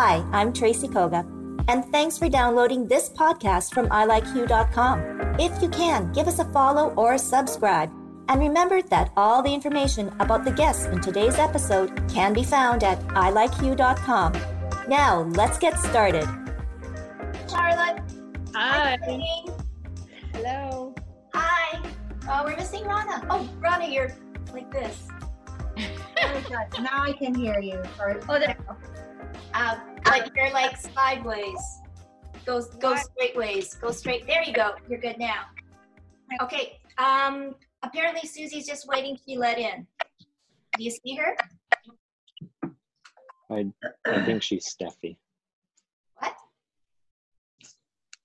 Hi, I'm Tracy Koga, and thanks for downloading this podcast from ilikeyou.com. If you can, give us a follow or a subscribe. And remember that all the information about the guests in today's episode can be found at ilikeyou.com. Now, let's get started. Charlotte. Hi. Hello. Hi. Oh, we're missing Rana. Oh, Rana, you're like this. Oh now I can hear you. Sorry. Oh, there. Uh, but you're like sideways. Go, go straight ways. Go straight. There you go. You're good now. Okay. Um. Apparently, Susie's just waiting to be let in. Do you see her? I I think she's Steffi. What?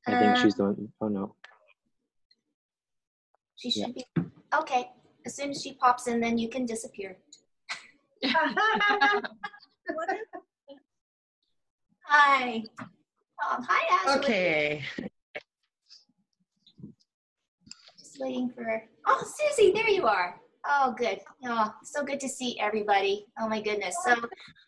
I think Uh, she's the one. Oh no. She should be. Okay. As soon as she pops in, then you can disappear. Hi. Oh, hi, Ashley. Okay. Just waiting for. Oh, Susie, there you are. Oh, good. Oh, so good to see everybody. Oh my goodness. So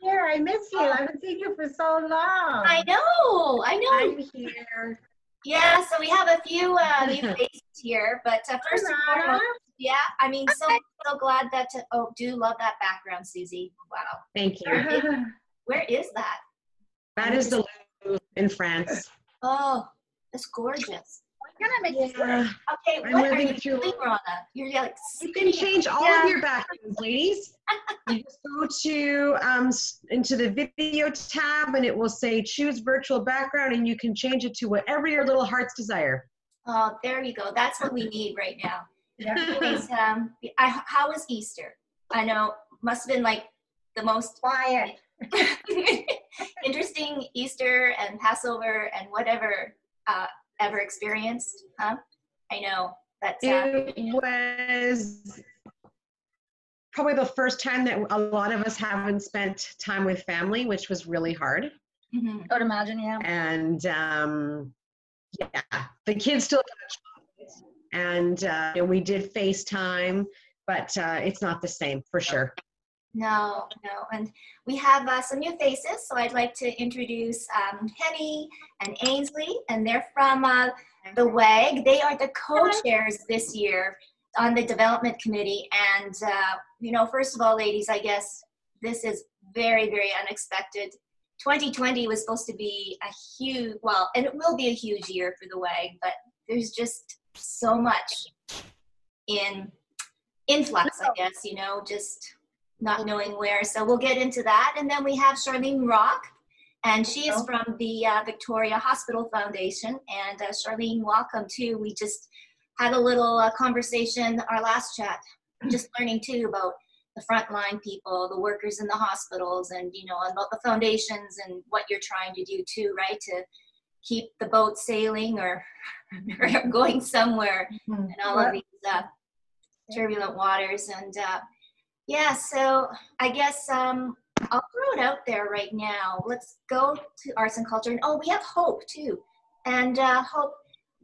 Here, I miss you. I haven't seen you for so long. I know, I know. I'm here. Yeah, so we have a few uh, new faces here, but uh, first and foremost, yeah, I mean, so so glad that. To, oh, do love that background, Susie. Wow, Thank you. Rana. where is that? That is the Louvre in France. Oh, it's gorgeous. We're gonna make yeah. Okay, I'm what are you through- doing, Rana? You're like You can change all Yeah. of your backgrounds, ladies. You just go to um, into the video tab, and it will say choose virtual background, and you can change it to whatever your little heart's desire. Oh, there you go. That's what we need right now. Anyways, um, I, how was Easter? I know must have been like the most Quiet. interesting Easter and Passover and whatever uh, ever experienced, huh? I know that's uh, It was probably the first time that a lot of us haven't spent time with family, which was really hard. mhm. I would imagine, yeah. and um, yeah, the kids still got chocolate, and uh, and we did FaceTime, but uh, it's not the same for sure. No, no, and we have uh, some new faces. So I'd like to introduce um, Henny and Ainsley, and they're from uh, the WAG. They are the co-chairs this year on the development committee. And uh, you know, first of all, ladies, I guess this is very, very unexpected. 2020 was supposed to be a huge, well, and it will be a huge year for the WAG, but there's just so much in influx, I guess, you know, just not knowing where. So we'll get into that. And then we have Charlene Rock, and she is from the uh, Victoria Hospital Foundation. And uh, Charlene, welcome too. We just had a little uh, conversation, our last chat, just learning too about the frontline people, the workers in the hospitals, and you know about the foundations and what you're trying to do too, right? To keep the boat sailing or, or going somewhere Mhm. and all of these uh, turbulent waters. And uh, yeah, so I guess um, I'll throw it out there right now. Let's go to arts and culture. And oh, we have Hope too. And uh, Hope,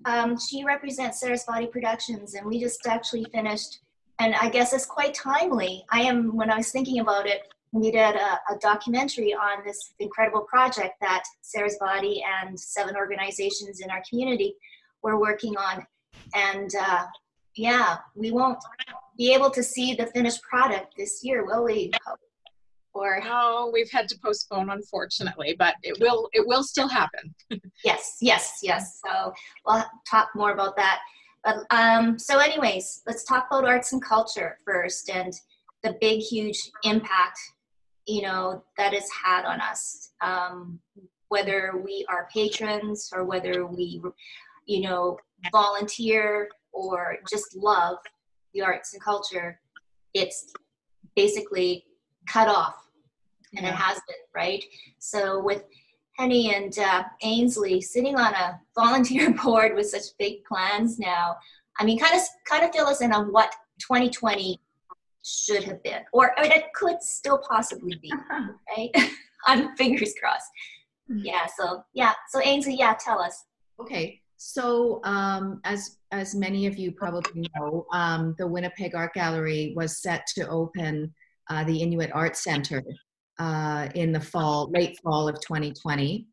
um, she represents Sarasvàti Productions, and we just actually finished. And I guess it's quite timely. I am, when I was thinking about it, we did a, a documentary on this incredible project that Sarasvàti and seven organizations in our community were working on. And uh, yeah, we won't be able to see the finished product this year, will we? Or No, we've had to postpone, unfortunately, but it will it will still happen. yes, yes, yes. So we'll talk more about that. But um, so, anyways, let's talk about arts and culture first, and the big, huge impact you know that it's had on us. Um, whether we are patrons or whether we, you know, volunteer or just love the arts and culture, it's basically cut off and it has been, right? So with Henny and uh, Ainsley sitting on a volunteer board with such big plans now, I mean, kind of kind of fill us in on what 2020 should have been, or I mean, it could still possibly be, right? I'm fingers crossed. Yeah. So yeah. So Ainsley, yeah, tell us. Okay, so um, as as many of you probably know, um, the Winnipeg Art Gallery was set to open uh, the Inuit Art Center uh, in the fall, late fall of 2020.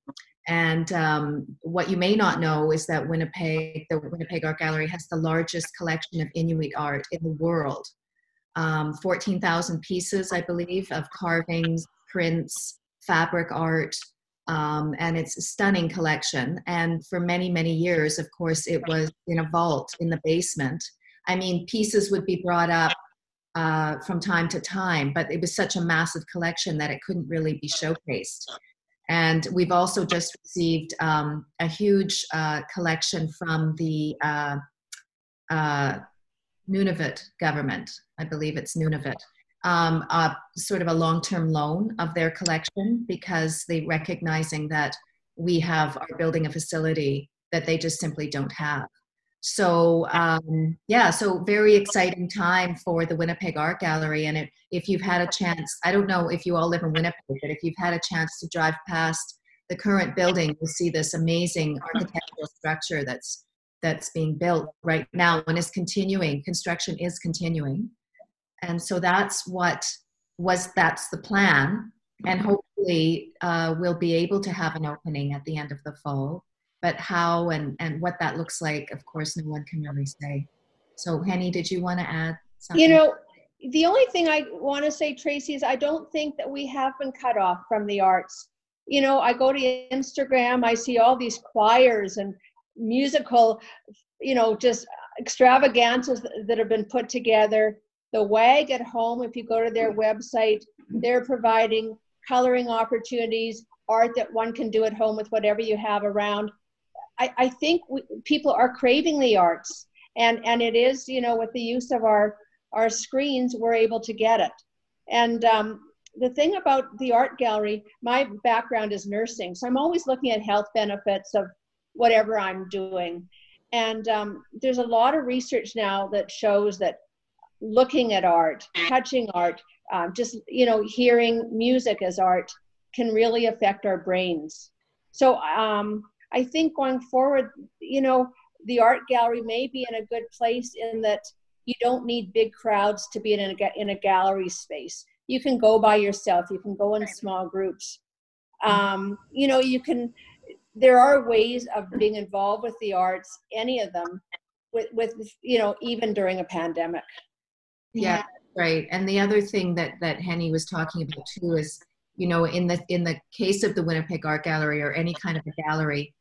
And um, what you may not know is that Winnipeg, the Winnipeg Art Gallery, has the largest collection of Inuit art in the world. Um, 14,000 pieces, I believe, of carvings, prints, fabric art, um, and it's a stunning collection. And for many, many years, of course, it was in a vault in the basement. I mean, pieces would be brought up uh, from time to time, but it was such a massive collection that it couldn't really be showcased. And we've also just received um, a huge uh, collection from the uh, uh, Nunavut government. I believe it's Nunavut um, uh, sort of a long-term loan of their collection because they recognizing that we have are building a facility that they just simply don't have. So um, yeah, so very exciting time for the Winnipeg Art Gallery. And if, if you've had a chance, I don't know if you all live in Winnipeg, but if you've had a chance to drive past the current building, you'll see this amazing architectural structure that's that's being built right now and is continuing. Construction is continuing and so that's what was that's the plan and hopefully uh, we'll be able to have an opening at the end of the fall but how and and what that looks like of course no one can really say so henny did you want to add something You know, the only thing I want to say, Tracy, is I don't think that we have been cut off from the arts. You know, I go to Instagram, I see all these choirs and musical, you know, just extravaganzas that have been put together. The WAG at home, if you go to their website, they're providing coloring opportunities, art that one can do at home with whatever you have around. I, I think we, people are craving the arts, and and it is, you know, with the use of our our screens, we're able to get it. And um, the thing about the art gallery, my background is nursing, so I'm always looking at health benefits of whatever I'm doing. And um, there's a lot of research now that shows that looking at art, touching art, um, just you know, hearing music as art can really affect our brains. So um, I think going forward, you know, the art gallery may be in a good place in that you don't need big crowds to be in a, in a gallery space. You can go by yourself. You can go in small groups. Um, you know, you can. There are ways of being involved with the arts, any of them, with, with you know, even during a pandemic. Yeah right. And the other thing that that henny was talking about too is you know in the in the case of the winnipeg art gallery or any kind of a gallery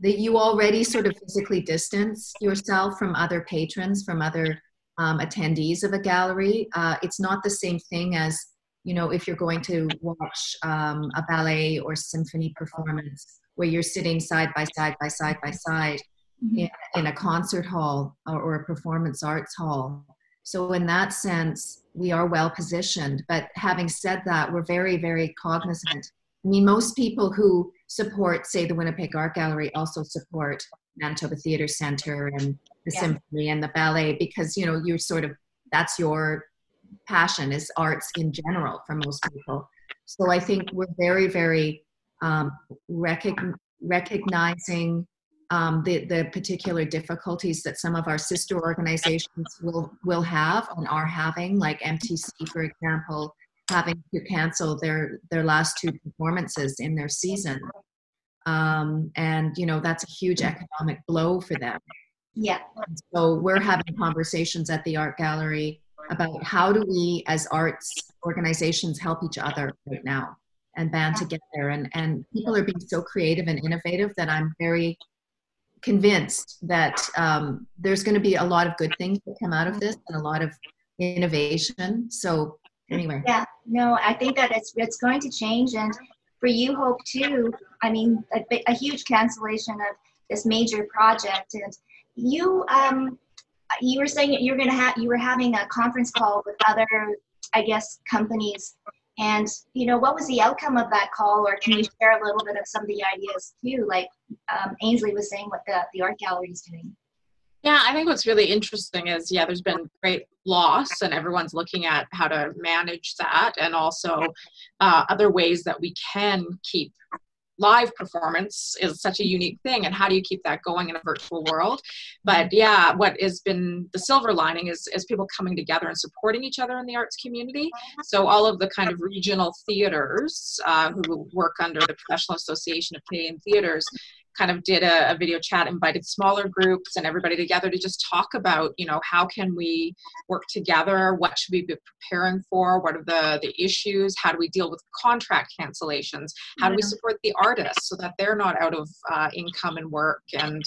that you already sort of physically distance yourself from other patrons from other um, attendees of a gallery. Uh, it's not the same thing as you know if you're going to watch um, a ballet or symphony performance where you're sitting side by side by side by side in, in a concert hall or, or a performance arts hall so, in that sense, we are well positioned. But having said that, we're very, very cognizant. I mean, most people who support, say, the Winnipeg Art Gallery also support Manitoba Theatre Centre and the Yeah. symphony and the ballet because, you know, you're sort of, that's your passion is arts in general for most people. So, I think we're very, very um, recog- recognizing um, the, the particular difficulties that some of our sister organizations will, will have and are having, like MTC, for example, having to cancel their, their last two performances in their season. Um, and, you know, that's a huge economic blow for them. Yeah. So we're having conversations at the art gallery about how do we as arts organizations help each other right now and band together and, and people are being so creative and innovative that i'm very convinced that um, there's going to be a lot of good things that come out of this and a lot of innovation. So anyway. Yeah, no, I think that it's it's going to change, and for you, Hope too. I mean, a, a huge cancellation of this major project, and you um, you were saying you're gonna have you were having a conference call with other, I guess, companies And you know, what was the outcome of that call, or can you share a little bit of some of the ideas too? Like um, Ainsley was saying, what the the art gallery is doing. Yeah, I think what's really interesting is, yeah, there's been great loss, and everyone's looking at how to manage that, and also uh, other ways that we can keep live performance is such a unique thing and how do you keep that going in a virtual world? But yeah what has been the silver lining is, is people coming together and supporting each other in the arts community. So all of the kind of regional theaters uh, who work under the professional association of canadian theaters kind of did a, a, video chat invited smaller groups and everybody together to just talk about you know how can we work together? What should we be preparing for? What are the the issues? How do we deal with contract cancellations? How do we support the artists so that they're not out of uh, income and work? And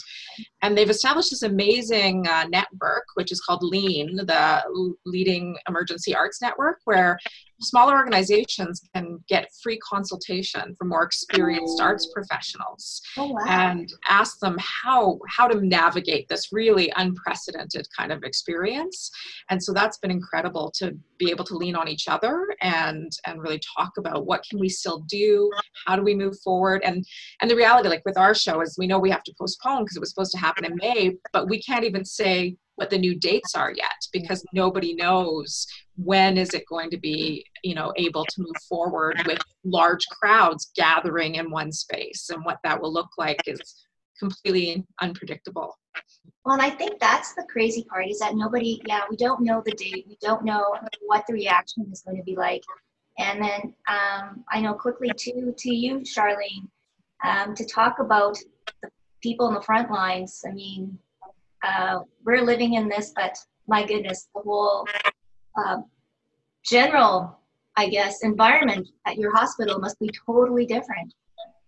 and they've established this amazing uh, network which is called lean the leading emergency arts network where smaller organizations can get free consultation from more experienced oh. arts professionals oh, wow. and ask them how how to navigate this really unprecedented kind of experience. And so that's been incredible to be able to lean on each other and and really talk about what can we still do how do we move forward? And and the reality like with our show is we know we have to postpone because it was supposed to happen in may but we can't even say what the new dates are yet because nobody knows when is it going to be you know able to move forward with large crowds gathering in one space and what that will look like is completely unpredictable. Well and i think that's the crazy part is that nobody yeah we don't know the date we don't know what the reaction is going to be like. And then um, i know quickly to to you charlene um, to talk about the people in the front lines i mean uh, we're living in this, but my goodness, the whole uh, general, I guess, environment at your hospital must be totally different.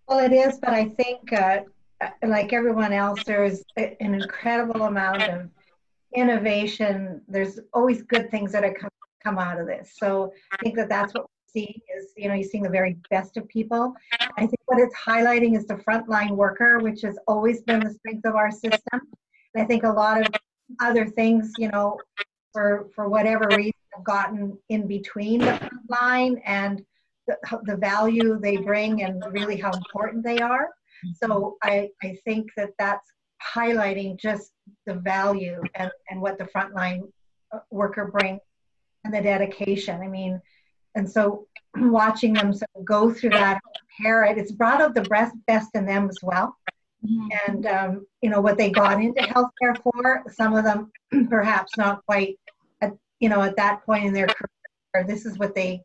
Well, it is, but I think, uh, like everyone else, there's an incredible amount of innovation. There's always good things that are come, come out of this. So I think that that's what we're seeing is, you know, you're seeing the very best of people. I think what it's highlighting is the frontline worker, which has always been the strength of our system. I think a lot of other things, you know, for for whatever reason, have gotten in between the line and the, the value they bring and really how important they are. So I, I think that that's highlighting just the value and, and what the frontline uh, worker brings and the dedication. I mean, and so watching them sort of go through that, prepare it, it's brought out the best, best in them as well. Mm-hmm. and um, you know what they got into healthcare for. Some of them perhaps not quite, at, you know, at that point in their career. This is what they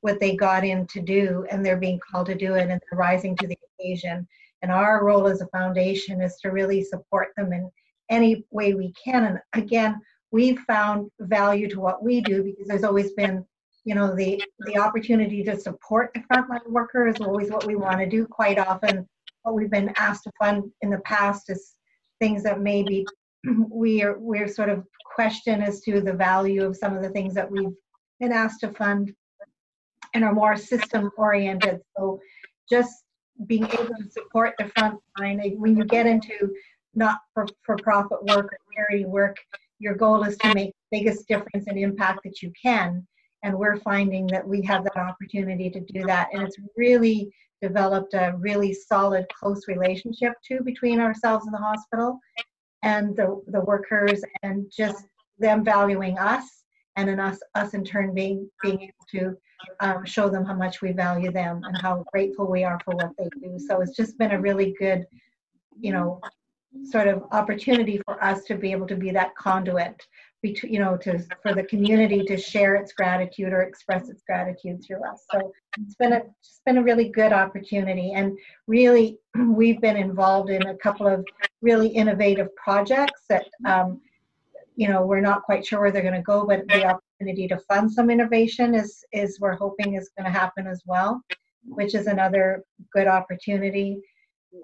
what they got in to do, and they're being called to do it, and they're rising to the occasion. And our role as a foundation is to really support them in any way we can. And again, we've found value to what we do because there's always been you know the the opportunity to support the frontline worker is always what we want to do quite often what we've been asked to fund in the past is things that maybe we are we're sort of question as to the value of some of the things that we've been asked to fund and are more system oriented. So just being able to support the front line when you get into not for, for profit work or charity work, your goal is to make the biggest difference and impact that you can. And we're finding that we have that opportunity to do that. And it's really developed a really solid, close relationship too between ourselves and the hospital and the, the workers and just them valuing us and in us us in turn being being able to um, show them how much we value them and how grateful we are for what they do. So it's just been a really good you know sort of opportunity for us to be able to be that conduit between you know to for the community to share its gratitude or express its gratitude through us. So it's been a it's been a really good opportunity. And really we've been involved in a couple of really innovative projects that um, you know we're not quite sure where they're going to go but the opportunity to fund some innovation is is we're hoping is going to happen as well which is another good opportunity.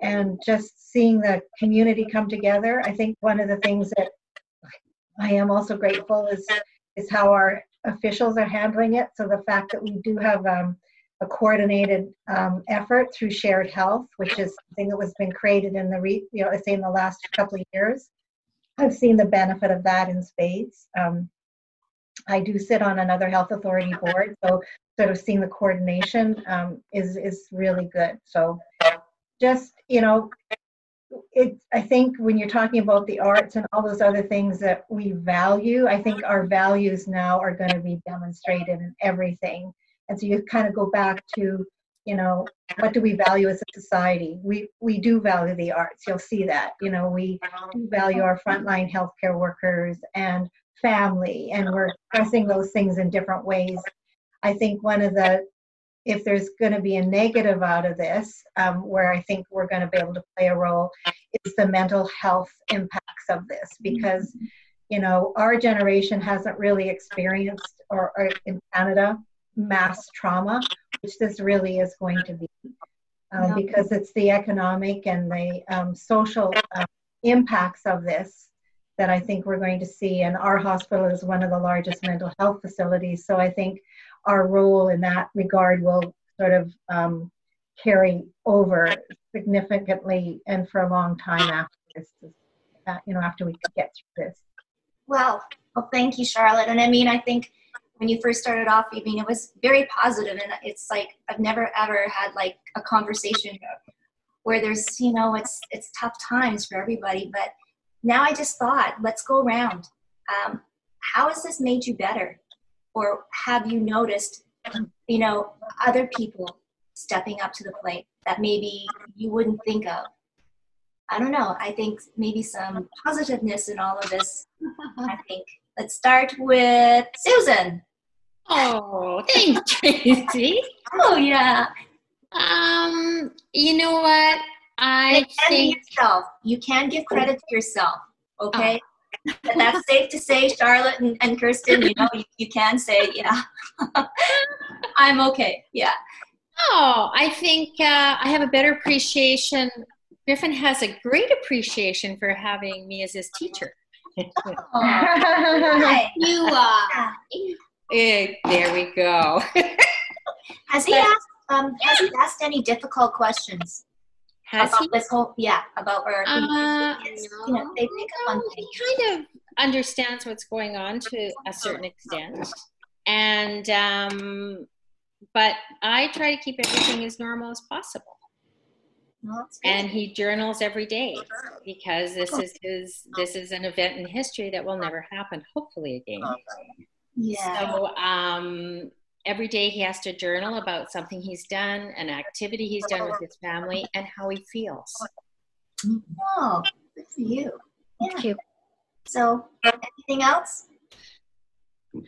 And just seeing the community come together i think one of the things that I am also grateful is is how our officials are handling it. So the fact that we do have um, a coordinated um, effort through shared health, which is something that was been created in the re, you know I say in the last couple of years. I've seen the benefit of that in spades. Um, I do sit on another health authority board, so sort of seeing the coordination um, is is really good. So just you know, it. I think when you're talking about the arts and all those other things that we value, I think our values now are going to be demonstrated in everything. And so you kind of go back to you know what do we value as a society we we do value the arts you'll see that you know we do value our frontline healthcare workers and family and we're expressing those things in different ways i think one of the if there's going to be a negative out of this um, where i think we're going to be able to play a role is the mental health impacts of this because you know our generation hasn't really experienced or, or in canada mass trauma which this really is going to be um, because it's the economic and the um, social uh, impacts of this that I think we're going to see. And our hospital is one of the largest mental health facilities. So I think our role in that regard will sort of um, carry over significantly and for a long time after this, uh, you know, after we get through this. Well, well, thank you, Charlotte. And I mean, I think when you first started off, I mean, it was very positive, and it's like I've never ever had like a conversation where there's, you know, it's it's tough times for everybody. But now I just thought, let's go around. Um, how has this made you better, or have you noticed, you know, other people stepping up to the plate that maybe you wouldn't think of? I don't know. I think maybe some positiveness in all of this. I think. Let's start with Susan. Oh, thanks, Tracy. oh yeah. Um, you know what? I think yourself. You can give credit to yourself. Okay. Oh. And that's safe to say, Charlotte and, and Kirsten. You know, you, you can say, yeah, I'm okay. Yeah. Oh, I think uh, I have a better appreciation. Griffin has a great appreciation for having me as his teacher. oh, you uh, Eh, there we go. has he asked? Um, has he asked any difficult questions? Has about he? this whole yeah about where Uh, you know they pick up on things. he kind of understands what's going on to a certain extent, and um, but I try to keep everything as normal as possible. Well. And he journals every day because this is his this is an event in history that will never happen, hopefully again. yeah. So um, every day he has to journal about something he's done, an activity he's done with his family, and how he feels. Oh, good for you. Yeah. You. So, anything else?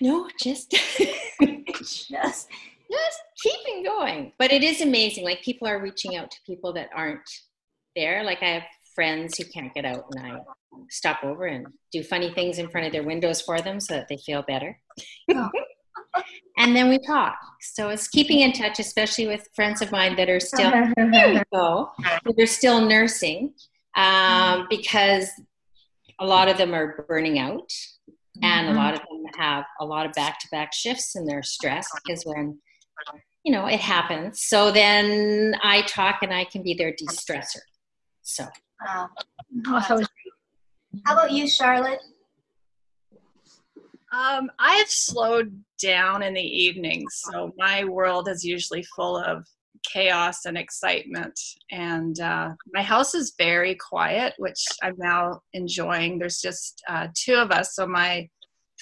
No, just Just just keeping going. But it is amazing. Like people are reaching out to people that aren't there. Like I have friends who can't get out, and I stop over and do funny things in front of their windows for them so that they feel better. Oh. and then we talk. So it's keeping in touch, especially with friends of mine that are still there go. They're still nursing um, because a lot of them are burning out, and a lot of them have a lot of back-to-back shifts, and they're stressed because when you know it happens. So then I talk, and I can be their de-stressor. So Wow. How about you, Charlotte? Um, I have slowed down in the evenings, so my world is usually full of chaos and excitement. And uh, my house is very quiet, which I'm now enjoying. There's just uh, two of us, so my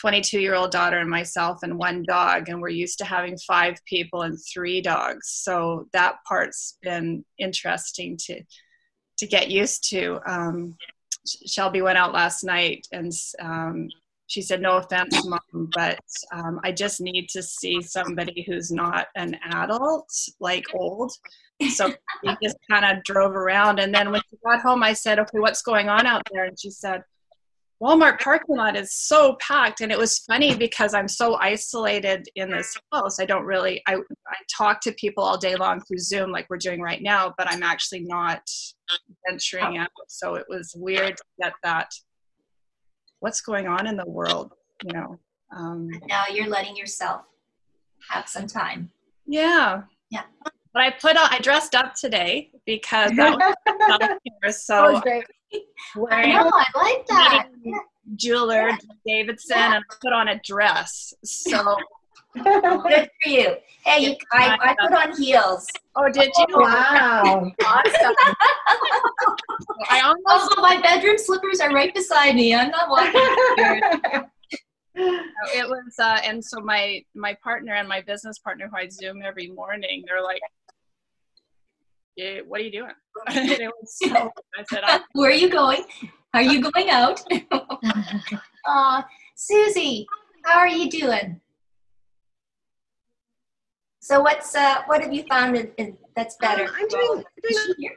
22 year old daughter and myself, and one dog, and we're used to having five people and three dogs. So that part's been interesting to to get used to. Um, Shelby went out last night and um, she said, No offense, mom, but um, I just need to see somebody who's not an adult, like old. So we just kind of drove around. And then when she got home, I said, Okay, what's going on out there? And she said, Walmart parking lot is so packed. And it was funny because I'm so isolated in this house. I don't really, I, I talk to people all day long through Zoom like we're doing right now, but I'm actually not venturing out. So it was weird to get that what's going on in the world, you know. Um, Now you're letting yourself have some time. yeah. Yeah. But I put on, I dressed up today because that was out here, so great. I know, I like that. jeweler Davidson and I put on a dress. So Good for you. Hey, you, I, I put on heels. Oh, did you? Wow. Awesome. I almost Also, my bedroom slippers are right beside me. I'm not walking. upstairs. it was uh and so my my partner and my business partner who i zoom every morning they're like yeah, what are you doing and it was so i said I'm, Where are you going? Are you going out? uh, Susie, how are you doing? So what's uh, what have you found in, in, that's better? Um, I'm doing, Is doing she here?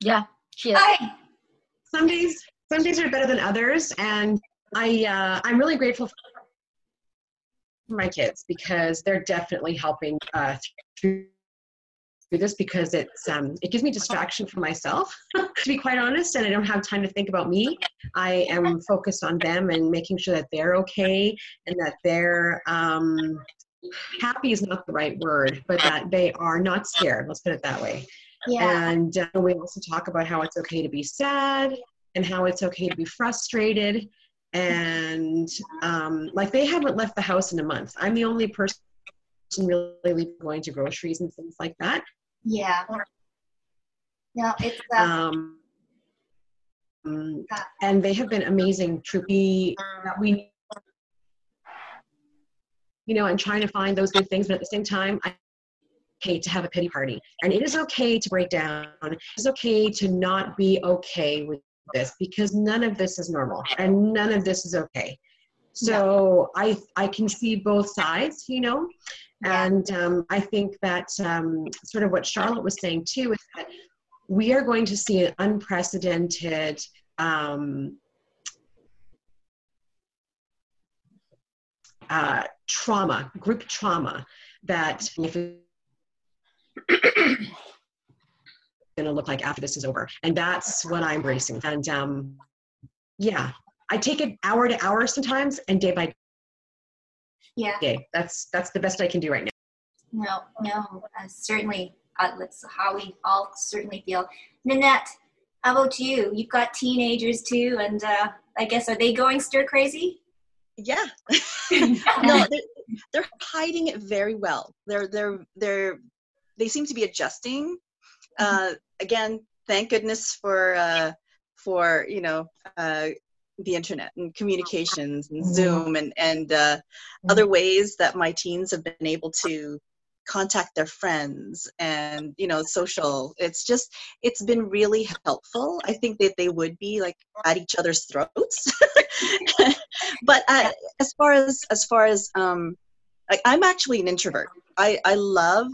Yeah, she is. Hi. some days some days are better than others and i uh, i'm really grateful for my kids because they're definitely helping uh, through through this because it's um, it gives me distraction for myself to be quite honest and i don't have time to think about me i am focused on them and making sure that they're okay and that they're um, happy is not the right word but that they are not scared let's put it that way Yeah. and uh, we also talk about how it's okay to be sad and how it's okay to be frustrated. And um, like they haven't left the house in a month. I'm the only person really going to groceries and things like that. Yeah. No, it's uh, Um, and they have been amazing. Truly, that we, you know, and trying to find those good things, but at the same time, I hate to have a pity party, and it is okay to break down. It's okay to not be okay with this because none of this is normal, and none of this is okay. So I I can see both sides, you know, and um, I think that um, sort of what Charlotte was saying too is that we are going to see an unprecedented um, uh, trauma, group trauma that if it's going to look like after this is over. And that's what I'm bracing. And um, yeah, I take it hour to hour sometimes and day by day yeah. day. That's that's the best I can do right now. No, no, uh, certainly. Uh, that's how we all certainly feel. Nanette, how about you? You've got teenagers too, and uh, I guess are they going stir crazy? Yeah. no, they're, they're hiding it very well. They're they're they're they seem to be adjusting. Uh, again, thank goodness for uh, for you know uh, the internet and communications and Zoom and and uh, other ways that my teens have been able to contact their friends and you know social it's just it's been really helpful. I think that they would be like at each other's throats. But uh, as far as as far as um like i'm actually an introvert. I i love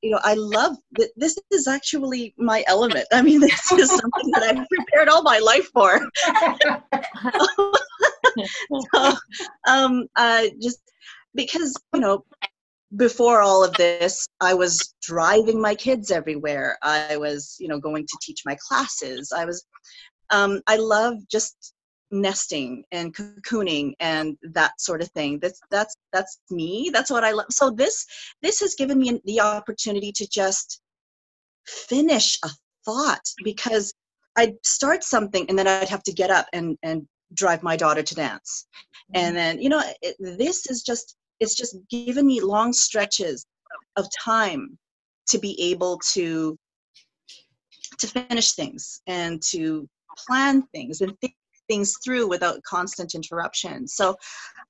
you know i love that this is actually my element. I mean this is something that i've prepared all my life for. So, um uh just because you know before all of this i was driving my kids everywhere. I was you know going to teach my classes. I was um, i love just nesting and cocooning and that sort of thing. That's that's that's me. That's what i love. So this this has given me the opportunity to just finish a thought because i'd start something and then i'd have to get up and and drive my daughter to dance. And then you know it, this is just it's just given me long stretches of time to be able to to finish things and to plan things and think things through without constant interruption. So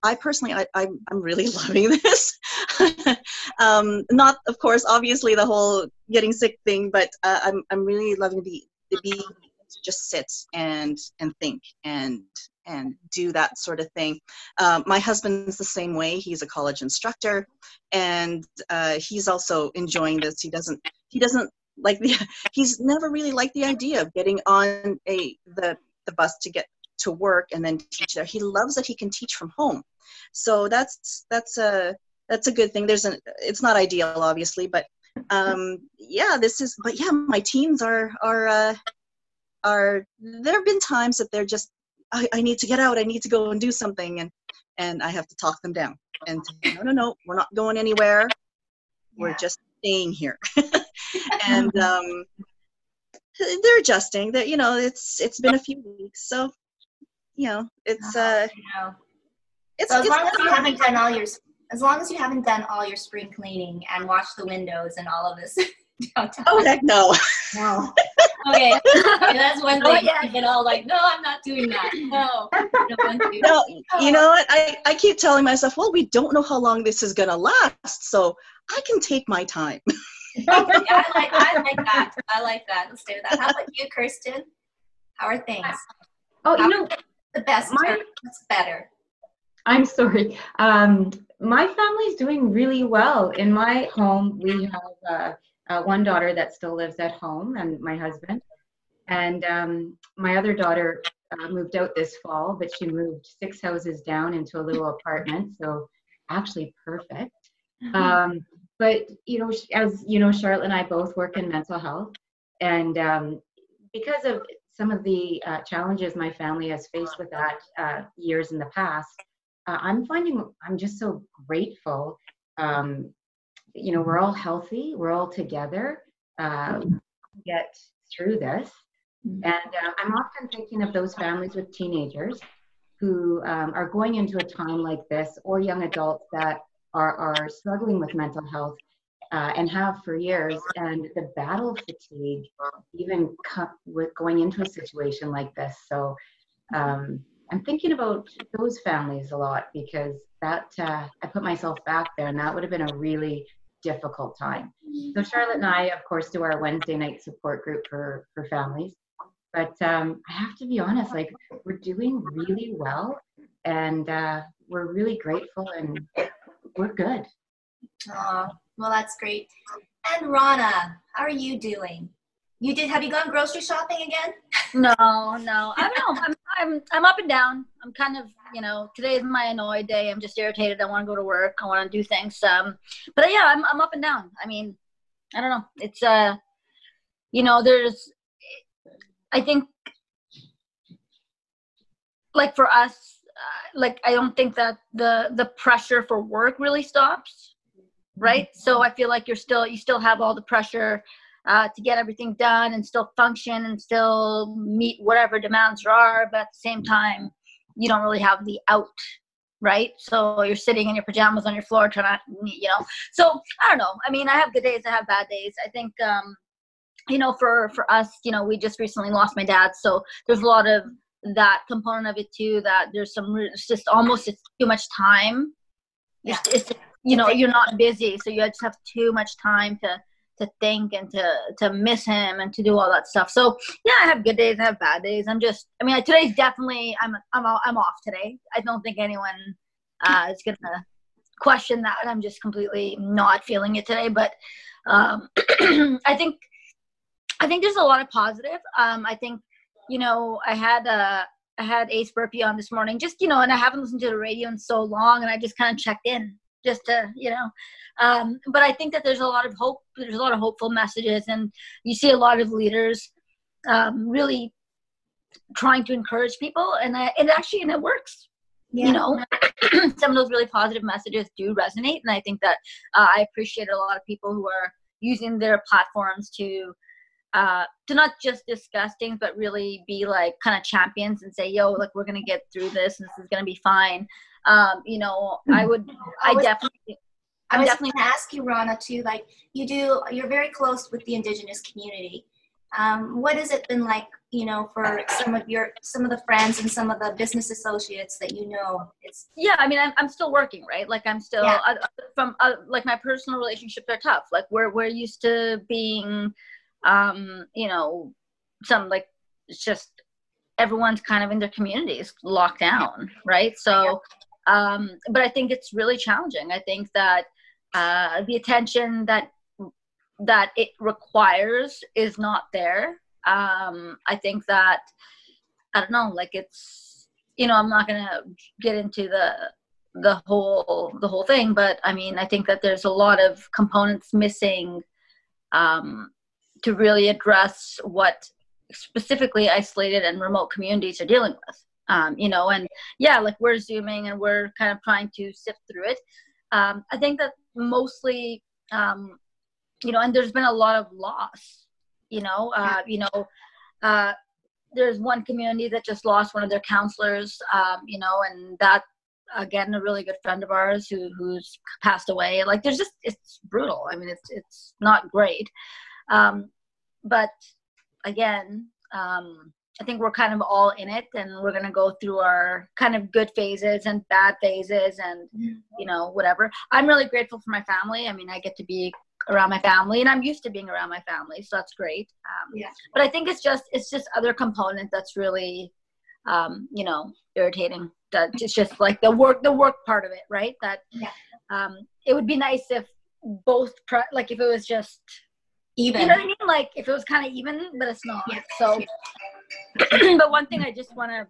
i personally I, I'm, I'm really loving this. Um, not of course obviously the whole getting sick thing but uh, I'm, I'm really loving the the be to just sit and and think and and do that sort of thing. Um, my husband's the same way. He's a college instructor, and uh, he's also enjoying this. He doesn't he doesn't like the he's never really liked the idea of getting on a the the bus to get to work and then teach there. He loves that he can teach from home. So that's that's a that's a good thing. There's an it's not ideal obviously, but um yeah this is but yeah my teens are are uh are there have been times that they're just I, I need to get out i need to go and do something and and i have to talk them down. And say, no no no we're not going anywhere. We're just staying here. And um they're adjusting that you know it's it's been a few weeks so you know it's uh It's, So as it's long as you haven't done all your, as long as you haven't done all your spring cleaning and washed the windows and all of this downtown. oh heck no. No. Okay, Okay, that's one Oh, thing. yeah. You get all like, no, I'm not doing that. No. I don't want to. No, you know what? I, I keep telling myself, well, we don't know how long this is gonna last, so I can take my time. yeah, I like I like that. I like that. Let's do that. How about you, Kirsten? How are things? Oh, you know, The best. My- or What's better? I'm sorry. Um, my family's doing really well. In my home, we have uh, uh, one daughter that still lives at home, and my husband. And um, my other daughter uh, moved out this fall, but she moved six houses down into a little apartment. So actually perfect. Um, but you know, as you know, Charlotte and I both work in mental health, and um, because of some of the uh, challenges my family has faced with that uh, years in the past, uh, I'm finding I'm just so grateful. Um, you know, we're all healthy, we're all together, uh, get through this. And uh, I'm often thinking of those families with teenagers who um, are going into a time like this, or young adults that are, are struggling with mental health uh, and have for years, and the battle fatigue, even with going into a situation like this. So um, I'm thinking about those families a lot because that uh, I put myself back there, and that would have been a really difficult time. So Charlotte and I, of course, do our Wednesday night support group for for families. But um, I have to be honest, like we're doing really well, and uh, we're really grateful, and we're good. Oh, well, that's great. And Rana, how are you doing? You did? Have you gone grocery shopping again? No, no. I don't know. I'm, I'm, I'm up and down. I'm kind of, you know, today is my annoyed day. I'm just irritated. I want to go to work. I want to do things. Um, but yeah, I'm, I'm up and down. I mean, I don't know. It's, uh, you know, there's, I think, like for us, uh, like I don't think that the the pressure for work really stops, right? So I feel like you're still you still have all the pressure uh, to get everything done and still function and still meet whatever demands there are, but at the same time, you don't really have the out, right? So you're sitting in your pajamas on your floor trying to, you know. So I don't know. I mean, I have good days, I have bad days. I think, um, you know, for for us, you know, we just recently lost my dad, so there's a lot of that component of it too. That there's some, it's just almost it's too much time. Yeah. It's, it's you know, you're not busy, so you just have too much time to to think and to to miss him and to do all that stuff. So yeah, I have good days, I have bad days. I'm just, I mean, today's definitely I'm I'm I'm off today. I don't think anyone uh, is gonna question that. I'm just completely not feeling it today. But um, I think I think there's a lot of positive. Um, I think you know I had uh, I had Ace Burpee on this morning, just you know, and I haven't listened to the radio in so long, and I just kind of checked in just to you know um, but i think that there's a lot of hope there's a lot of hopeful messages and you see a lot of leaders um, really trying to encourage people and I, and actually and it works Yeah. you know some of those really positive messages do resonate and i think that uh, i appreciate a lot of people who are using their platforms to uh, to not just discuss things but really be like kind of champions and say yo like we're gonna get through this and this is gonna be fine um, you know i would i was- definitely I I'm was definitely going to ask you, Rana, too. Like you do, you're very close with the Indigenous community. Um, what has it been like, you know, for some of your some of the friends and some of the business associates that you know? It's yeah i mean i'm, I'm still working right like i'm still Yeah. uh, from uh, like my personal relationships are tough like we're we're used to being um you know some like it's just everyone's kind of in their communities locked down right so um but i think it's really challenging. I think that uh the attention that that it requires is not there. Um i think that i don't know like it's you know i'm not gonna get into the the whole the whole thing but i mean i think that there's a lot of components missing um to really address what specifically isolated and remote communities are dealing with um you know and yeah like we're zooming and we're kind of trying to sift through it um i think that mostly um you know and there's been a lot of loss you know uh you know uh there's one community that just lost one of their counselors um you know and that again a really good friend of ours who who's passed away. Like there's just it's brutal. I mean it's it's not great. Um, but again, um, I think we're kind of all in it, and we're gonna go through our kind of good phases and bad phases, and you know whatever. I'm really grateful for my family. I mean, I get to be around my family, and I'm used to being around my family, so that's great. Um, Yeah. But I think it's just it's just other component that's really, um, you know, irritating. That it's just like the work the work part of it, right? That Yeah. um, it would be nice if both pre- like if it was just Even. you know what I mean? Like if it was kind of even, but it's not. Yeah. So, but one thing I just want to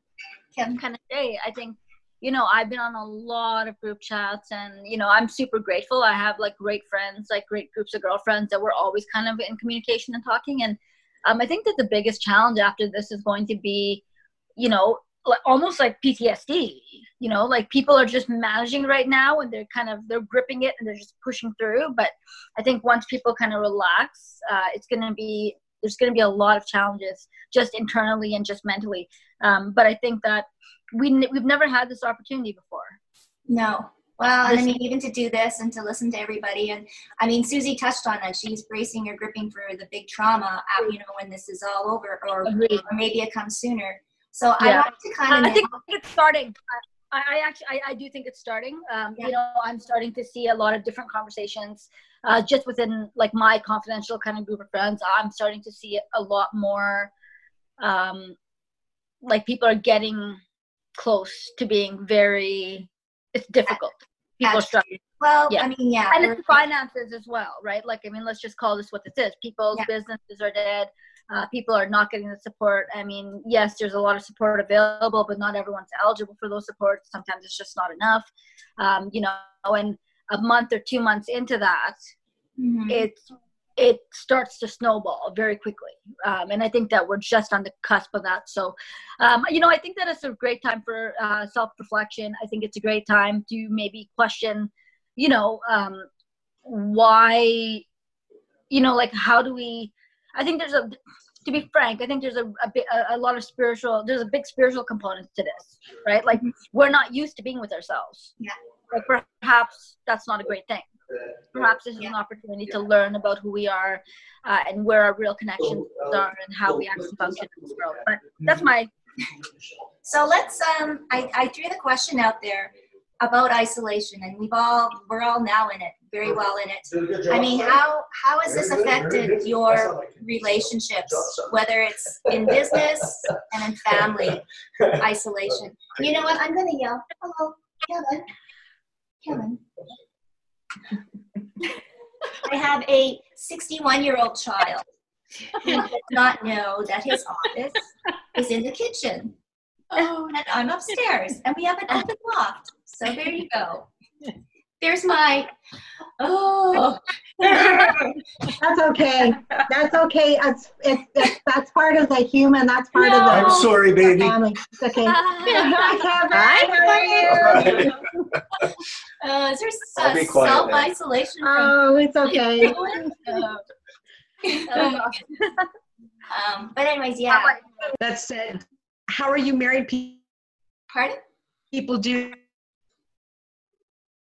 kind of say, I think, you know, I've been on a lot of group chats, and you know, I'm super grateful. I have like great friends, like great groups of girlfriends that we're always kind of in communication and talking. And um, I think that the biggest challenge after this is going to be, you know, like almost like PTSD. You know, like people are just managing right now, and they're kind of they're gripping it and they're just pushing through. But I think once people kind of relax, uh, it's going to be there's going to be a lot of challenges just internally and just mentally. Um, but I think that we n- we've never had this opportunity before. No. Well, and I mean, even to do this and to listen to everybody, and I mean, Susie touched on that. She's bracing or gripping for the big trauma, uh, you know, when this is all over, or, or maybe it comes sooner. So I Yeah. want to kind of. I think it's starting. I, I actually, I, I do think it's starting. Um, You know, I'm starting to see a lot of different conversations uh, just within like my confidential kind of group of friends. I'm starting to see a lot more, um, like people are getting close to being very. It's difficult. People are struggling. Well, I mean, yeah, and it's finances as well, right? Like, I mean, let's just call this what this is. People's businesses are dead. Uh, people are not getting the support. I mean, yes, there's a lot of support available, but not everyone's eligible for those supports. Sometimes it's just not enough. Um, you know, and a month or two months into that, Mm-hmm. it it starts to snowball very quickly. Um, and I think that we're just on the cusp of that. So, um, you know, I think that it's a great time for uh, self reflection. I think it's a great time to maybe question, you know, um, why, you know, like how do we? I think there's a, to be frank, I think there's a a, bit, a, a lot of spiritual. There's a big spiritual component to this, right? Like we're not used to being with ourselves. Yeah. Like perhaps that's not a great thing. Perhaps this is an opportunity to learn about who we are uh, and where our real connections are and how we actually function in this world. But that's my So let's um I, I threw the question out there about isolation and we've all we're all now in it, very well in it. I mean how how has this affected your relationships, whether it's in business and in family isolation? You know what? I'm gonna yell. Hello, Kevin. Kevin. I have a 61 year old child who does not know that his office is in the kitchen. Oh, and I'm upstairs, and we have an open loft. So there you go. There's my. Oh. That's okay. That's okay. It's, it's, it's that's part of the human. That's part of the. I'm sorry, baby. Family. It's okay. Hi, Kevin. How are you? Uh, is there I'll be s- quiet now. self isolation? Oh, it's okay. um, but anyways, yeah. That said, how are you married pe- Pardon? people do?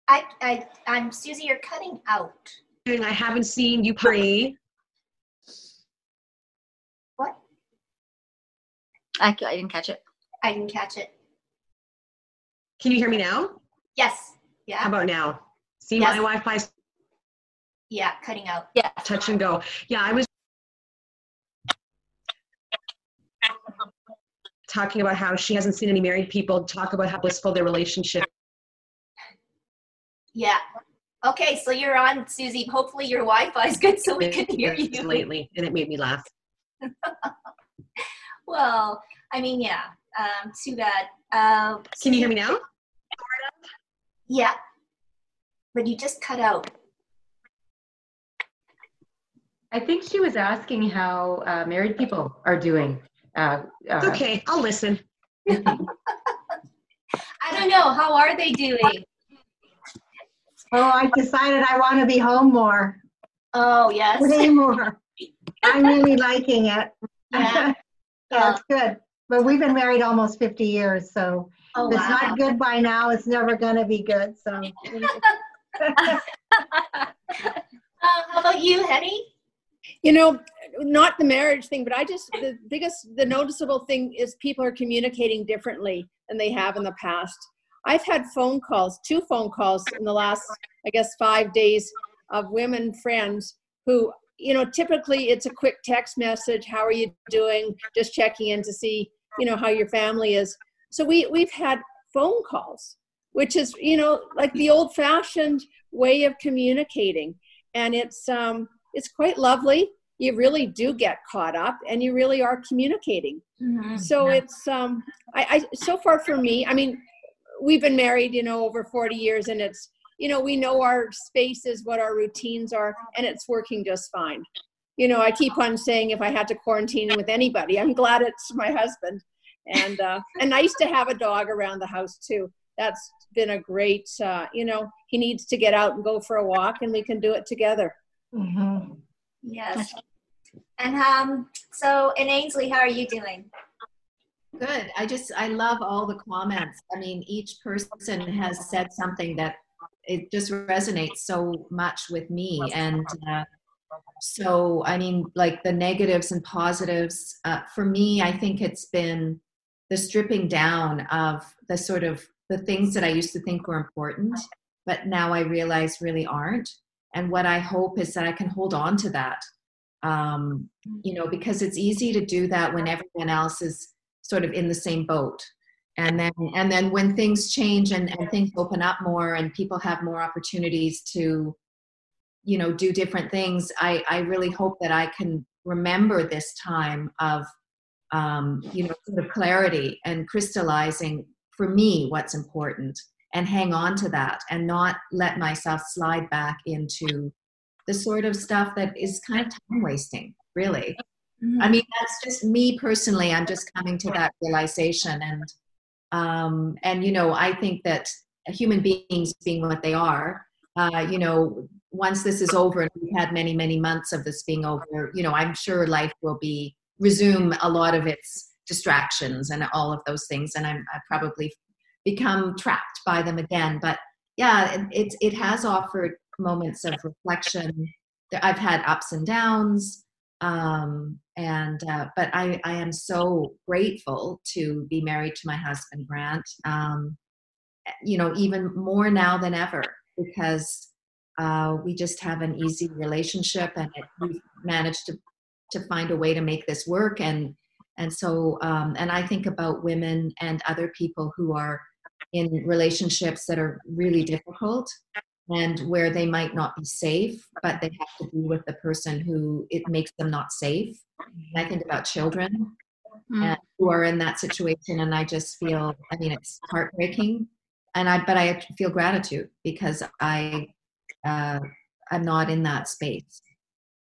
I, I, I'm Susie. You're cutting out. Doing? I haven't seen you pray. What? I, I didn't catch it. I didn't catch it. Can you hear me now? Yes. Yeah. How about now? See Yes. my Wi-Fi Yeah, cutting out. Yeah. touch and go. Yeah, I was talking about how she hasn't seen any married people talk about how blissful their relationship. Yeah. Okay, so you're on, Susie. Hopefully your Wi-Fi is good so we can hear you. lately, and it made me laugh. Well, I mean, yeah. Um, too bad. Uh, Can you hear me now? yeah. But you just cut out. I think she was asking how uh, married people are doing. Uh, uh, okay. I'll listen. I don't know. How are they doing? Oh, I've decided I want to be home more. Oh, yes. Way more. I'm really liking it. Yeah. yeah, it's good. But we've been married almost 50 years, so Oh, if it's wow. not good by now, it's never going to be good. So, Uh, how about you, Henny? you know not the marriage thing but i just the biggest the noticeable thing is people are communicating differently than they have in the past i've had phone calls two phone calls in the last i guess five days of women friends who you know typically it's a quick text message how are you doing? Just checking in to see you know how your family is. So we we've had phone calls which is you know like the old fashioned way of communicating. And it's um it's quite lovely. You really do get caught up and you really are communicating. Mm-hmm. so it's um I, I so far for me i mean we've been married you know over 40 years and it's you know we know our spaces what our routines are and it's working just fine you know i keep on saying if i had to quarantine with anybody i'm glad it's my husband and uh and nice to have a dog around the house too that's been a great uh you know he needs to get out and go for a walk and we can do it together mm-hmm. Yes. And um, so, in Ainsley, how are you doing? Good. I just I love all the comments. I mean, each person has said something that it just resonates so much with me, and uh, so I mean, like the negatives and positives. Uh, for me, I think it's been the stripping down of the sort of the things that I used to think were important, but now I realize really aren't. And what I hope is that I can hold on to that um, you know, because it's easy to do that when everyone else is sort of in the same boat. And then, and then when things change and, and things open up more and people have more opportunities to, you know, do different things, I, I really hope that I can remember this time of, um, you know, sort of clarity and crystallizing for me what's important and hang on to that and not let myself slide back into the sort of stuff that is kind of time wasting, really. Mm-hmm. I mean, that's just me personally. I'm just coming to that realization, and um, and you know, I think that human beings, being what they are, uh, you know, once this is over, and we've had many, many months of this being over, you know, I'm sure life will be resume a lot of its distractions and all of those things, and I'm I probably become trapped by them again. But yeah, it it, it has offered moments of reflection. That I've had ups and downs, um, and uh, but I, I am so grateful to be married to my husband Grant. Um, you know, even more now than ever because uh, we just have an easy relationship, and it, we've managed to to find a way to make this work. And and so um, and I think about women and other people who are in relationships that are really difficult and where they might not be safe, but they have to be with the person who it makes them not safe. And I think about children mm. who are in that situation, and I just feel, I mean, it's heartbreaking, and I, but I feel gratitude because I, uh, I'm not in that space.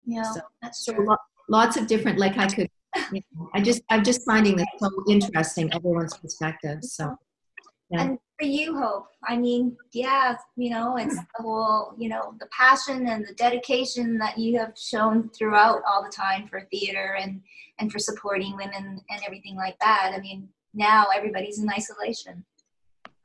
Yeah, so, that's true. So lots of different, like I could, you know, I just, I'm just finding this so interesting, everyone's perspective. So. Yeah. And for you, Hope, I mean, yeah, you know, it's the whole, you know, the passion and the dedication that you have shown throughout all the time for theater and and for supporting women and everything like that. I mean, now everybody's in isolation.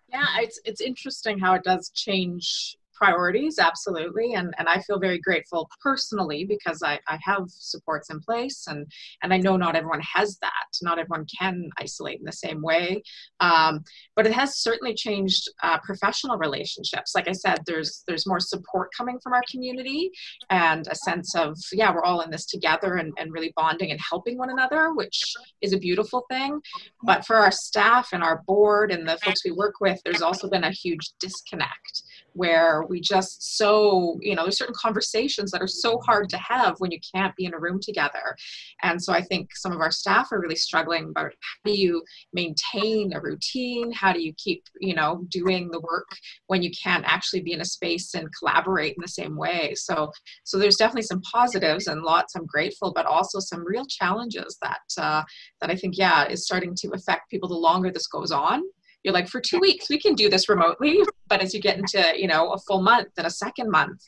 Yeah, it's it's interesting how it does change priorities absolutely and and i feel very grateful personally because i i have supports in place and and i know not everyone has that. Not everyone can isolate in the same way um, but it has certainly changed uh, professional relationships. Like i said there's there's more support coming from our community and a sense of yeah we're all in this together and, and really bonding and helping one another which is a beautiful thing. But for our staff and our board and the folks we work with there's also been a huge disconnect where we just so you know there's certain conversations that are so hard to have when you can't be in a room together. And so i think some of our staff are really struggling about how do you maintain a routine? How do you keep you know doing the work when you can't actually be in a space and collaborate in the same way? So so there's definitely some positives and lots i'm grateful but also some real challenges that uh, that i think yeah is starting to affect people the longer this goes on you're like for two weeks we can do this remotely but as you get into you know a full month and a second month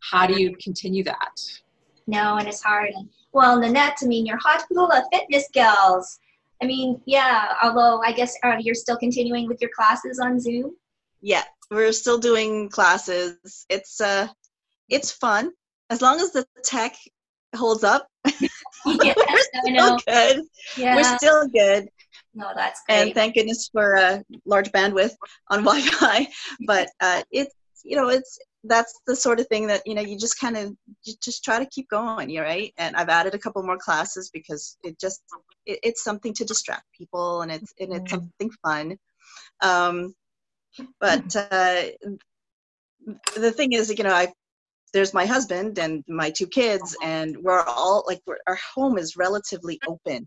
how do you continue that no and it's hard well nanette i mean you're hot full of fitness girls I mean, yeah, although I guess uh, you're still continuing with your classes on Zoom. Yeah, we're still doing classes. It's uh it's fun. As long as the tech holds up. yeah, we're still good. Yeah. We're still good. No, that's great. And thank goodness for uh, large bandwidth on Wi-Fi. But uh, it's you know it's that's the sort of thing that you know you just kind of just try to keep going you right and i've added a couple more classes because it just it, it's something to distract people and it's and it's something fun um but uh the thing is you know i there's my husband and my two kids uh-huh. and we're all like we're, our home is relatively open.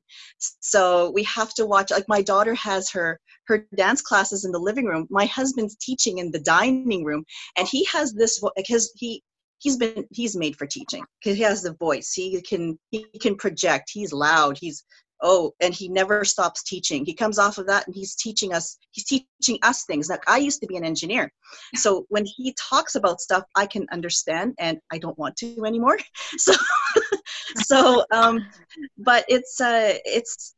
So we have to watch like my daughter has her her dance classes in the living room. My husband's teaching in the dining room and he has this because he he's been he's made for teaching. Because he has the voice. He can he can project. He's loud. He's oh and he never stops teaching. He comes off of that and he's teaching us he's teaching us things. Like i used to be an engineer. So when he talks about stuff i can understand and i don't want to anymore. So so um but it's uh it's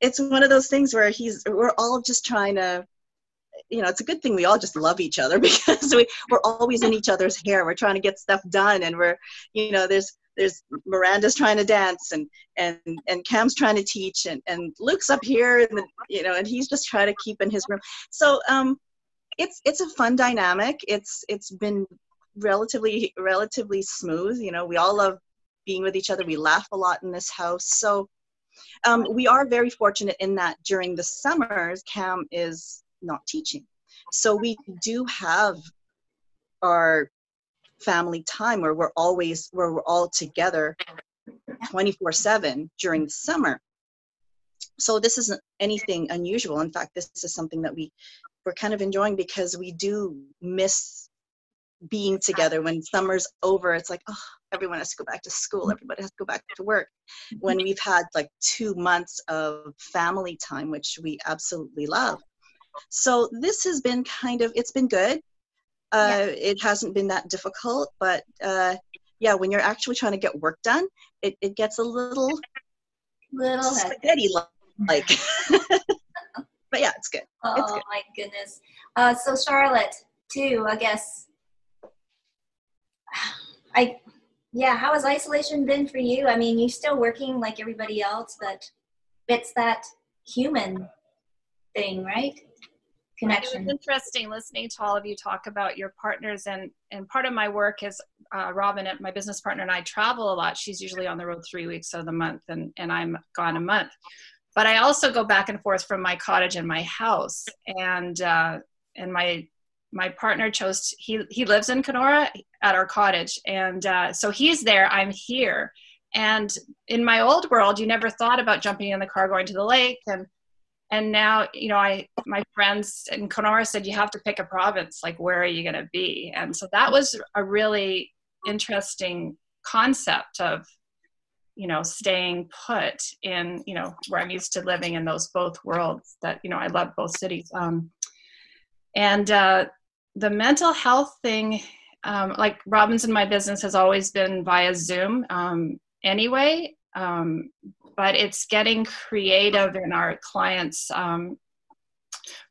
it's one of those things where he's we're all just trying to you know, it's a good thing we all just love each other because we, we're always in each other's hair. We're trying to get stuff done and we're, you know, there's there's Miranda's trying to dance and and and Cam's trying to teach and and Luke's up here and you know and he's just trying to keep in his room. So um, it's it's a fun dynamic. It's it's been relatively relatively smooth. You know, we all love being with each other. We laugh a lot in this house. So um, we are very fortunate in that during the summers, Cam is not teaching. So we do have our family time where we're always where we're all together 24 7 during the summer. So this isn't anything unusual. In fact this is something that we we're kind of enjoying because we do miss being together. When summer's over it's like oh everyone has to go back to school. Everybody has to go back to work. When we've had like two months of family time which we absolutely love. So this has been kind of it's been good uh, it hasn't been that difficult, but uh, yeah, when you're actually trying to get work done, it, it gets a little little spaghetti like. but yeah, it's good. Oh it's good. my goodness. Uh, so Charlotte, too, I guess. I, yeah. How has isolation been for you? I mean, you're still working like everybody else, but it's that human thing, right? Connection. It was interesting listening to all of you talk about your partners, and and part of my work is uh, Robin, my business partner, and I travel a lot. She's usually on the road three weeks of the month, and and I'm gone a month. But I also go back and forth from my cottage and my house, and uh, and my my partner chose to, he he lives in Kenora at our cottage, and uh, so he's there. I'm here. And in my old world, you never thought about jumping in the car, going to the lake, and and now you know i my friends in Kenora said you have to pick a province like where are you going to be? And so that was a really interesting concept of you know staying put in you know where i'm used to living in those both worlds that you know i love both cities. Um, and uh, the mental health thing um, like Robin and my business has always been via zoom um, anyway. Um, but it's getting creative in our clients um,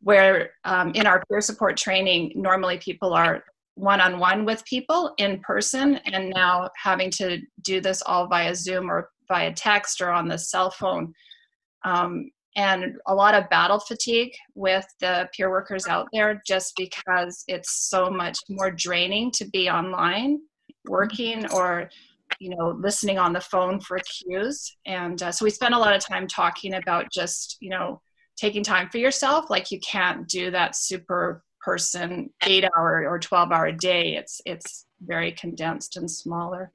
where um, in our peer support training normally people are one-on-one with people in person and now having to do this all via zoom or via text or on the cell phone. Um, and a lot of battle fatigue with the peer workers out there just because it's so much more draining to be online working or you know listening on the phone for cues and uh, so we spend a lot of time talking about just you know taking time for yourself like you can't do that super person eight hour or 12 hour day it's it's very condensed and smaller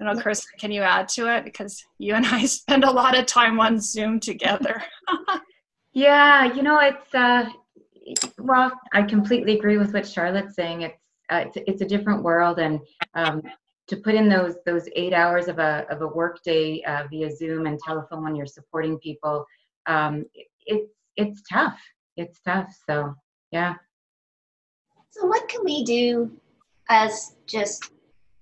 I don't know, Chris, can you add to it? Because you and I spend a lot of time on Zoom together. yeah, you know, it's, uh, well, I completely agree with what Charlotte's saying. It's, uh, it's, it's a different world. And um, to put in those those eight hours of a of a workday uh, via Zoom and telephone when you're supporting people, um, it's it's tough. It's tough. So yeah. So what can we do as just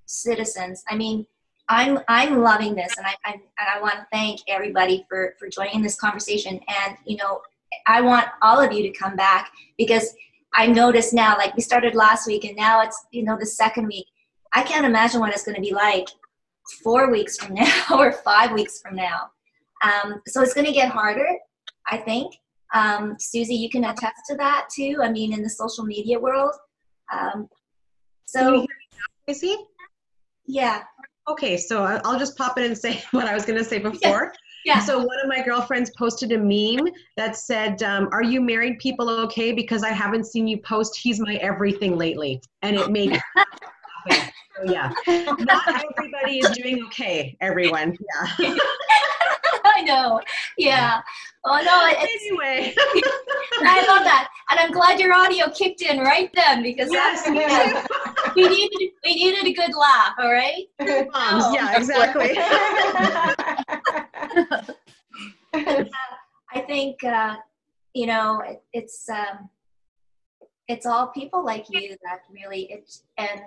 citizens? I mean, I'm I'm loving this, and I, I and I want to thank everybody for for joining this conversation. And you know, I want all of you to come back because I notice now, like we started last week, and now it's you know the second week. I can't imagine what it's going to be like four weeks from now or five weeks from now. Um, so it's going to get harder, I think. Um, Susie, you can attest to that too. I mean, in the social media world. Um, so, Tracy? Yeah. Okay, so I'll just pop in and say what I was going to say before. Yeah. So one of my girlfriends posted a meme that said, um, "Are you married people okay? Because I haven't seen you post. He's my everything lately," and it made. so yeah, not everybody is doing okay. Everyone, yeah. I know. Yeah. Oh no. It's, anyway, I love that, and I'm glad your audio kicked in right then because Yes, that's we needed we needed a good laugh. All right. Moms, yeah, exactly. I think uh, you know it, it's um, it's all people like you that really it's and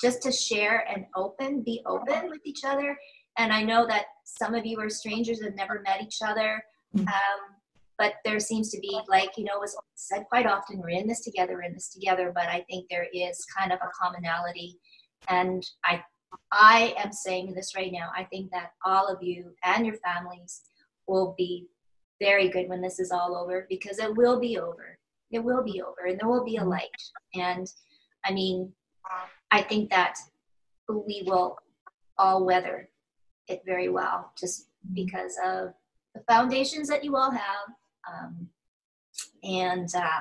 just to share and open, be open with each other. And I know that some of you are strangers and never met each other. Um, but there seems to be like you know it was said quite often we're in this together we're in this together but i think there is kind of a commonality. And i i am saying this right now i think that all of you and your families will be very good when this is all over because it will be over. It will be over and there will be a light. And i mean i think that we will all weather it very well just because of the foundations that you all have um, and uh,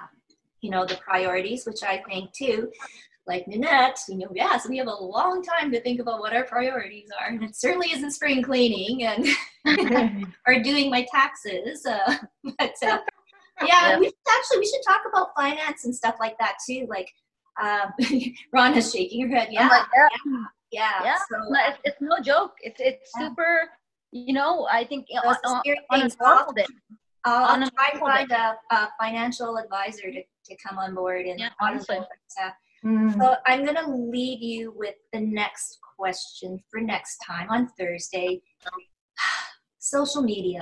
you know the priorities which i think too like nanette you know yes we have a long time to think about what our priorities are and it certainly isn't spring cleaning and or doing my taxes uh, but uh, yeah, Yeah. we should actually we should talk about finance and stuff like that too like um, Rhonda's shaking her head. Yeah, like, yeah. yeah. yeah So, no, it's, it's no joke it's it's super you know i think Those on, are on, scary on a things. I'll- I'll, on I'll try to find a, a financial advisor to, to come on board and Yeah, on honestly. board. Uh, Mm. So I'm going to leave you with the next question for next time on Thursday. Social media.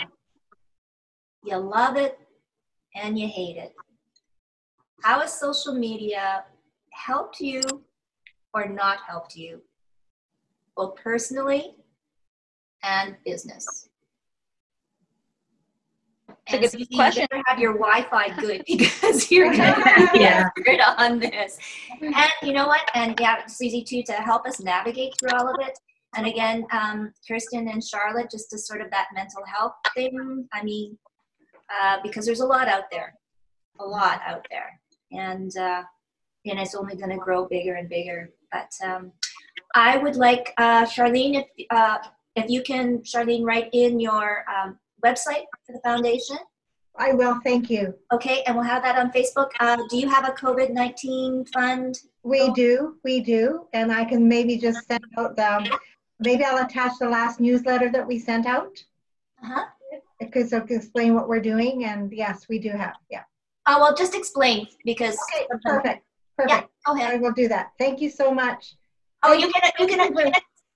You love it and you hate it. How is social media helped you or not helped you, both personally and business? It's a And good Susie, you question. better have your Wi-Fi good because you're going to be Yeah. expert on this. And you know what? And yeah, Susie too to help us navigate through all of it. And again, um, Kirsten and Charlotte, just to sort of that mental health thing. I mean, uh, because there's a lot out there, a lot out there, and uh, and it's only going to grow bigger and bigger. But um, I would like uh, Charlene, if uh, if you can, Charlene, write in your um, website for the foundation. I will, thank you. Okay, and we'll have that on Facebook. Uh, do you have a COVID nineteen fund? We do, we do, and I can maybe just send out, um, maybe I'll attach the last newsletter that we sent out. Uh-huh. Because I can explain what we're doing, and yes, we do have, yeah. Uh, well, just explain because. Okay, perfect, Yeah, perfect. go I ahead. will do that. Thank you so much. Oh, you can, you can, you can,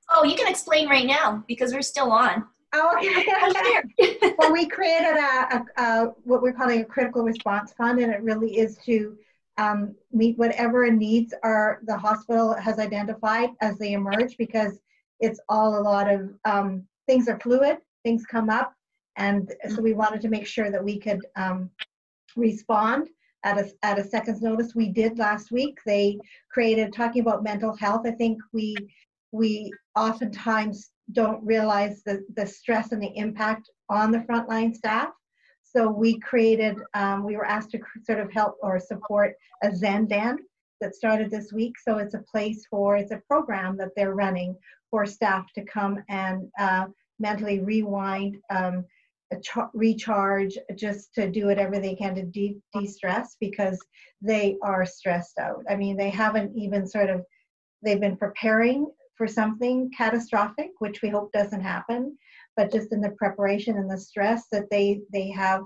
oh, you can explain right now because we're still on. Oh, okay. well, we created a, a, a what we're calling a critical response fund, and it really is to um, meet whatever needs are the hospital has identified as they emerge, because it's all a lot of um, things are fluid, things come up, and so we wanted to make sure that we could um, respond at a at a second's notice. We did last week. They created talking about mental health. I think we we oftentimes don't realize the, the stress and the impact on the frontline staff. So we created, um, we were asked to sort of help or support a Zen Den that started this week. So it's a place for, it's a program that they're running for staff to come and uh, mentally rewind, um, a cha- recharge, just to do whatever they can to de- de-stress because they are stressed out. I mean, they haven't even sort of, they've been preparing for something catastrophic, which we hope doesn't happen, but just in the preparation and the stress that they they have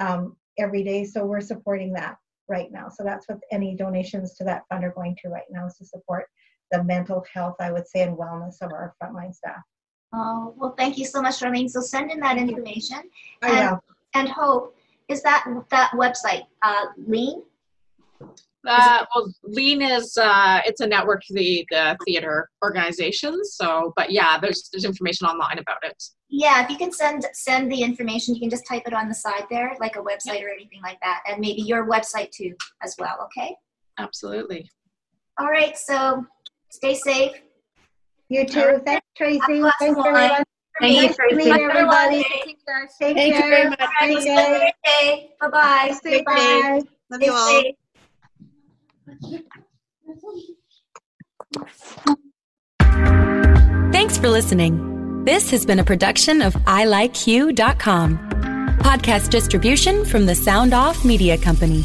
um, every day. So we're supporting that right now. So that's what any donations to that fund are going to right now is to support the mental health, I would say, and wellness of our frontline staff. Oh, well, thank you so much, Charlene. So send in that information. I and, will. and Hope, is that that website, uh, Lean? Uh, well, Lean is uh, it's a network of the the theater organizations. So, but yeah, there's there's information online about it. Yeah, if you can send send the information, you can just type it on the side there, like a website or anything like that, and maybe your website too as well. Okay. Absolutely. All right. So stay safe. You too. Thanks, Tracy. Thanks, everyone. everyone. Thank you, Nice to meet Tracy. everybody. Take care. Thank you very much. Great Have a day. great day. Bye bye. Say bye. Love Stay you all. Thanks for listening. This has been a production of ilikeyou.com. Podcast distribution from the Sound Off Media Company.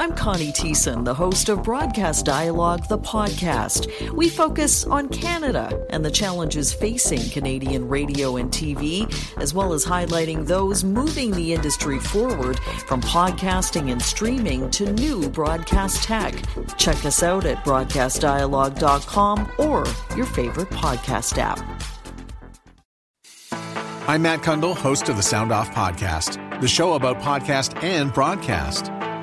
I'm Connie Thiessen, the host of Broadcast Dialogue, the podcast. We focus on Canada and the challenges facing Canadian radio and TV, as well as highlighting those moving the industry forward from podcasting and streaming to new broadcast tech. Check us out at broadcastdialogue.com or your favorite podcast app. I'm Matt Cundill, host of the Sound Off Podcast, the show about podcast and broadcast.